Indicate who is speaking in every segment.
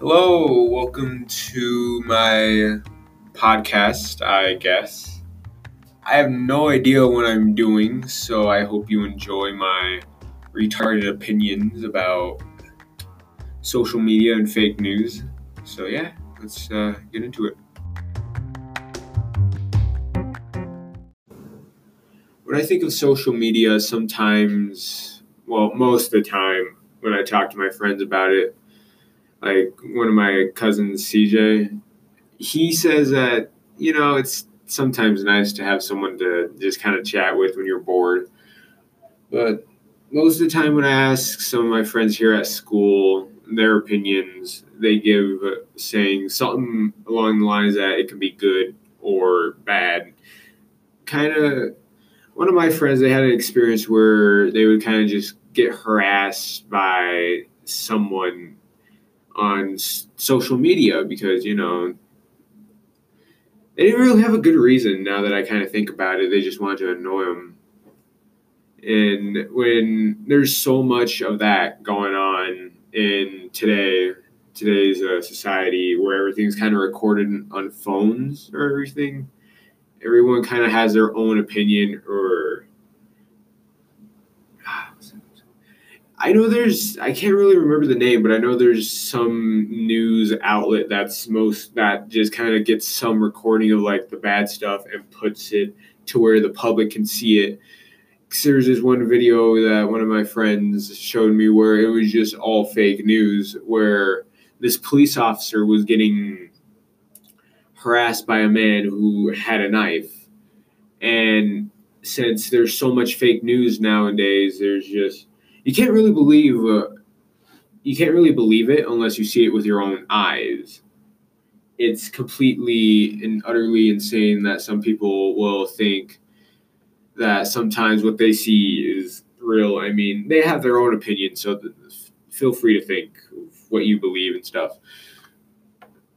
Speaker 1: Hello, welcome to my podcast, I guess. I have no idea what I'm doing, so I hope you enjoy my retarded opinions about social media and fake news. So, yeah, let's uh, get into it. When I think of social media, sometimes, well, most of the time, when I talk to my friends about it, like one of my cousins, CJ, he says that, you know, it's sometimes nice to have someone to just kind of chat with when you're bored. But most of the time, when I ask some of my friends here at school their opinions, they give saying something along the lines that it can be good or bad. Kind of, one of my friends, they had an experience where they would kind of just get harassed by someone on social media because you know they didn't really have a good reason. Now that I kind of think about it, they just wanted to annoy them. And when there's so much of that going on in today, today's uh, society, where everything's kind of recorded on phones or everything, everyone kind of has their own opinion or I know there's I can't really remember the name, but I know there's some news outlet that's most that just kind of gets some recording of like the bad stuff and puts it to where the public can see it. There's this one video that one of my friends showed me where it was just all fake news, where this police officer was getting harassed by a man who had a knife. And since there's so much fake news nowadays, there's just you can't really believe uh, you can't really believe it unless you see it with your own eyes. It's completely and utterly insane that some people will think that sometimes what they see is real. I mean, they have their own opinion, so feel free to think what you believe and stuff.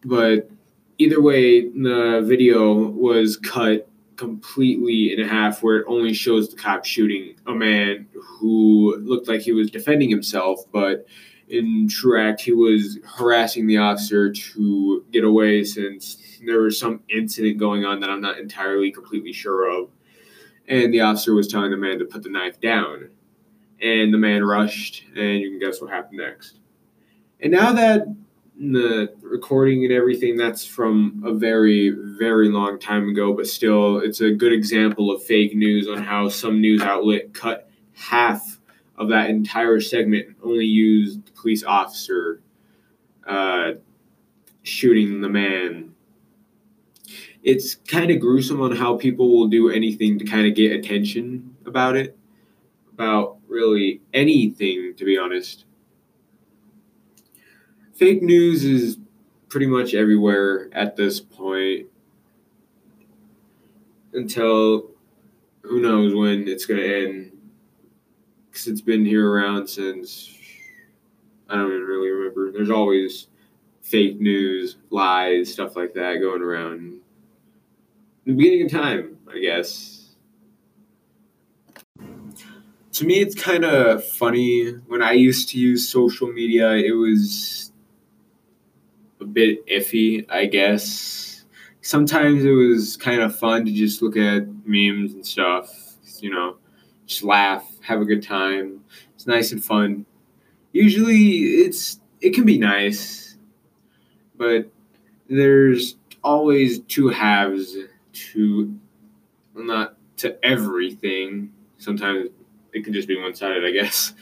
Speaker 1: But either way, the video was cut completely in a half where it only shows the cop shooting a man who looked like he was defending himself, but in true act, he was harassing the officer to get away since there was some incident going on that I'm not entirely completely sure of. And the officer was telling the man to put the knife down. And the man rushed, and you can guess what happened next. And now that the recording and everything that's from a very very long time ago but still it's a good example of fake news on how some news outlet cut half of that entire segment and only used the police officer uh, shooting the man. It's kind of gruesome on how people will do anything to kind of get attention about it about really anything to be honest fake news is pretty much everywhere at this point until who knows when it's going to end because it's been here around since I don't even really remember. There's always fake news, lies, stuff like that going around. The beginning of time, I guess. To me, it's kind of funny. When I used to use social media, it was a bit iffy, I guess. Sometimes it was kind of fun to just look at memes and stuff, you know, just laugh, have a good time. It's nice and fun. Usually it's it can be nice, but there's always two halves to not to everything. Sometimes it can just be one-sided, I guess.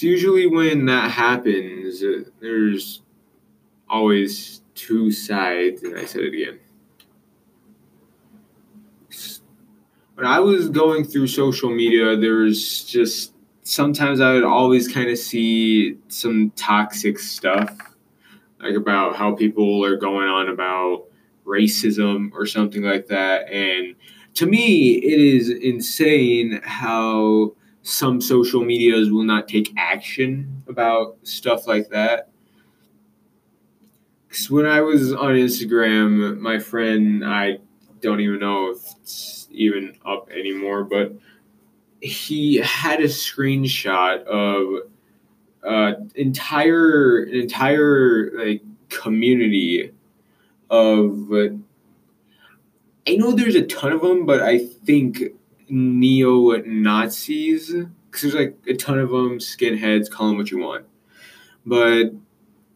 Speaker 1: Usually when that happens, there's always two sides, and I said it again. When I was going through social media, there was just sometimes I would always kind of see some toxic stuff, like about how people are going on about racism or something like that. And to me, it is insane how some social medias will not take action about stuff like that. Because when I was on Instagram, my friend, I don't even know if it's even up anymore, but he had a screenshot of uh, entire an entire like community of uh, I know there's a ton of them, but I think neo Nazis because there's like a ton of them, skinheads, call them what you want, but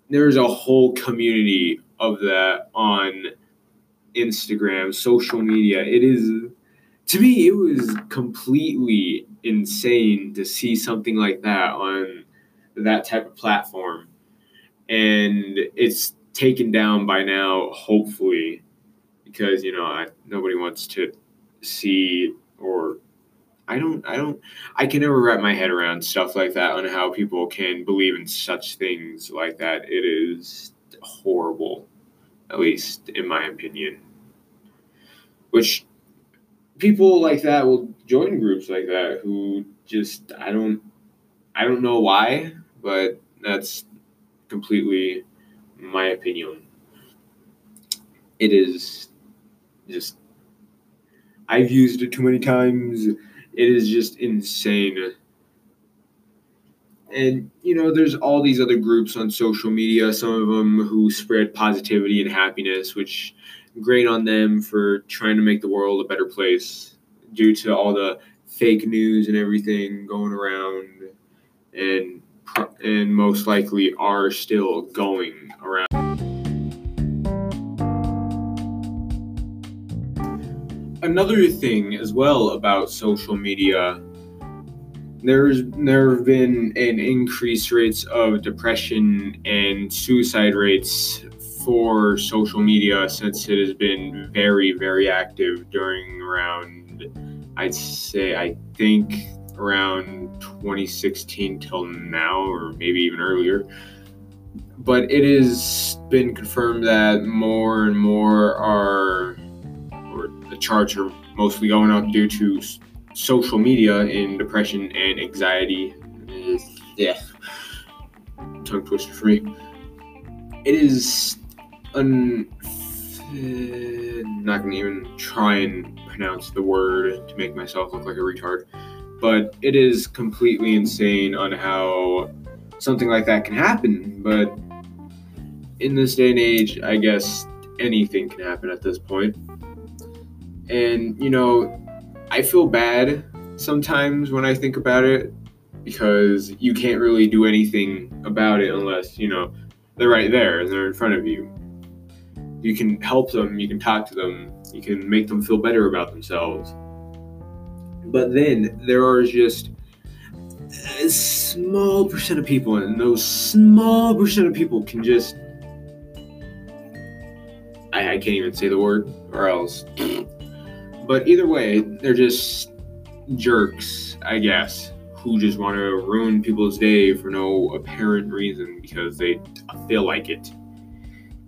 Speaker 1: there's a whole community of that on Instagram, social media. It is to me, it was completely insane to see something like that on that type of platform, and it's taken down by now, hopefully, because you know I, nobody wants to see or I don't I don't I can never wrap my head around stuff like that on how people can believe in such things like that. It is horrible, at least in my opinion. Which people like that will join groups like that who just I don't I don't know why, but that's completely my opinion. It is just I've used it too many times. It is just insane. And you know, there's all these other groups on social media, some of them who spread positivity and happiness, which great on them for trying to make the world a better place due to all the fake news and everything going around and and most likely are still going around. Another thing as well about social media, there's there have been an increased rates of depression and suicide rates for social media since it has been very very active during around I'd say I think around 2016 till now, or maybe even earlier. But it has been confirmed that more and more are, the charts are mostly going up due to social media and depression and anxiety. Mm, yeah, tongue twister for me. It is un. Not gonna even try and pronounce the word to make myself look like a retard but it is completely insane on how something like that can happen. But in this day and age, I guess anything can happen at this point. And, you know, I feel bad sometimes when I think about it because you can't really do anything about it unless, you know, they're right there and they're in front of you. You can help them, you can talk to them, you can make them feel better about themselves but then there are just a small percent of people, and those small percent of people can just. I, I can't even say the word, or else. But either way, they're just jerks, I guess, who just want to ruin people's day for no apparent reason because they feel like it.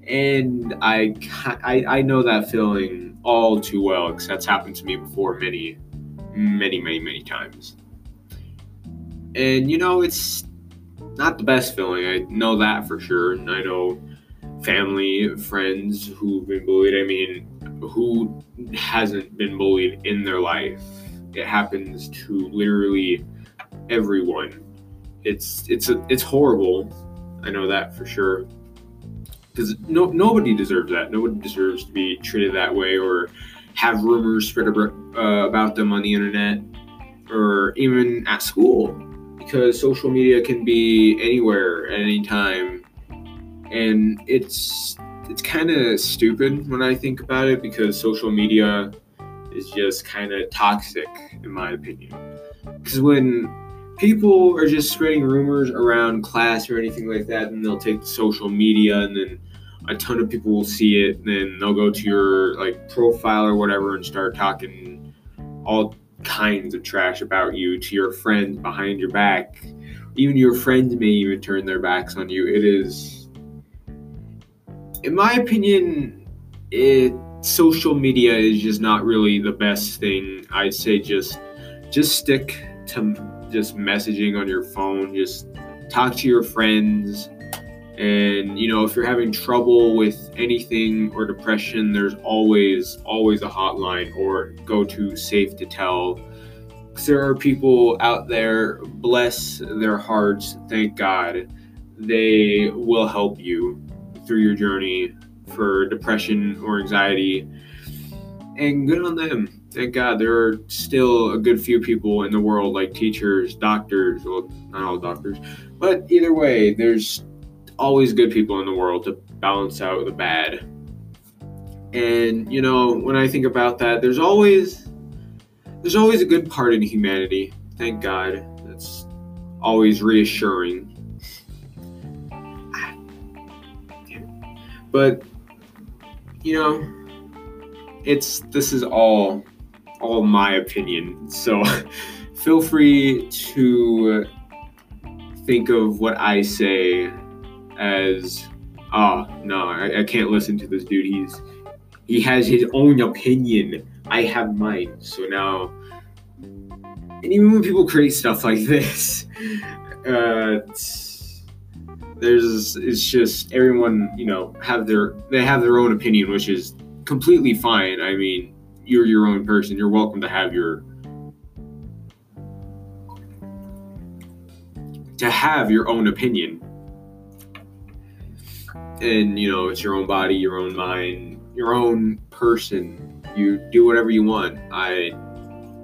Speaker 1: And I, I, I know that feeling all too well because that's happened to me before many many, many, many times. And you know, it's not the best feeling. I know that for sure. And I know family, friends who've been bullied. I mean, who hasn't been bullied in their life? It happens to literally everyone. It's it's a, it's horrible. I know that for sure. Because no nobody deserves that. Nobody deserves to be treated that way or have rumors spread uh, about them on the internet or even at school because social media can be anywhere at any time and it's it's kind of stupid when i think about it because social media is just kind of toxic in my opinion because when people are just spreading rumors around class or anything like that and they'll take social media and then a ton of people will see it, and then they'll go to your like profile or whatever and start talking all kinds of trash about you to your friends behind your back. Even your friends may even turn their backs on you. It is, in my opinion, it social media is just not really the best thing. I'd say just just stick to just messaging on your phone. Just talk to your friends and, you know, if you're having trouble with anything or depression, there's always, always a hotline or go to Safe to Tell there are people out there, bless their hearts, thank God, they will help you through your journey for depression or anxiety. And good on them. Thank God there are still a good few people in the world, like teachers, doctors, well, not all doctors, but either way, there's always good people in the world to balance out the bad. And you know, when I think about that, there's always there's always a good part in humanity. Thank God. That's always reassuring. But you know, it's this is all all my opinion. So feel free to think of what I say as ah oh, no, I, I can't listen to this dude. He's he has his own opinion. I have mine. So now and even when people create stuff like this, uh, there's it's just everyone you know have their they have their own opinion, which is completely fine. I mean, you're your own person. You're welcome to have your to have your own opinion. And you know, it's your own body, your own mind, your own person. You do whatever you want. I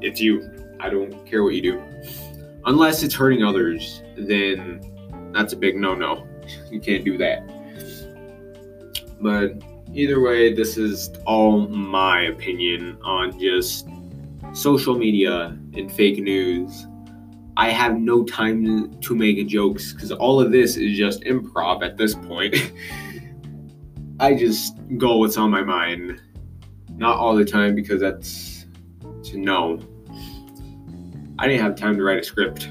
Speaker 1: it's you. I don't care what you do. Unless it's hurting others, then that's a big no-no. You can't do that. But either way, this is all my opinion on just social media and fake news. I have no time to make jokes because all of this is just improv at this point. I just go what's on my mind. Not all the time because that's to know. I didn't have time to write a script.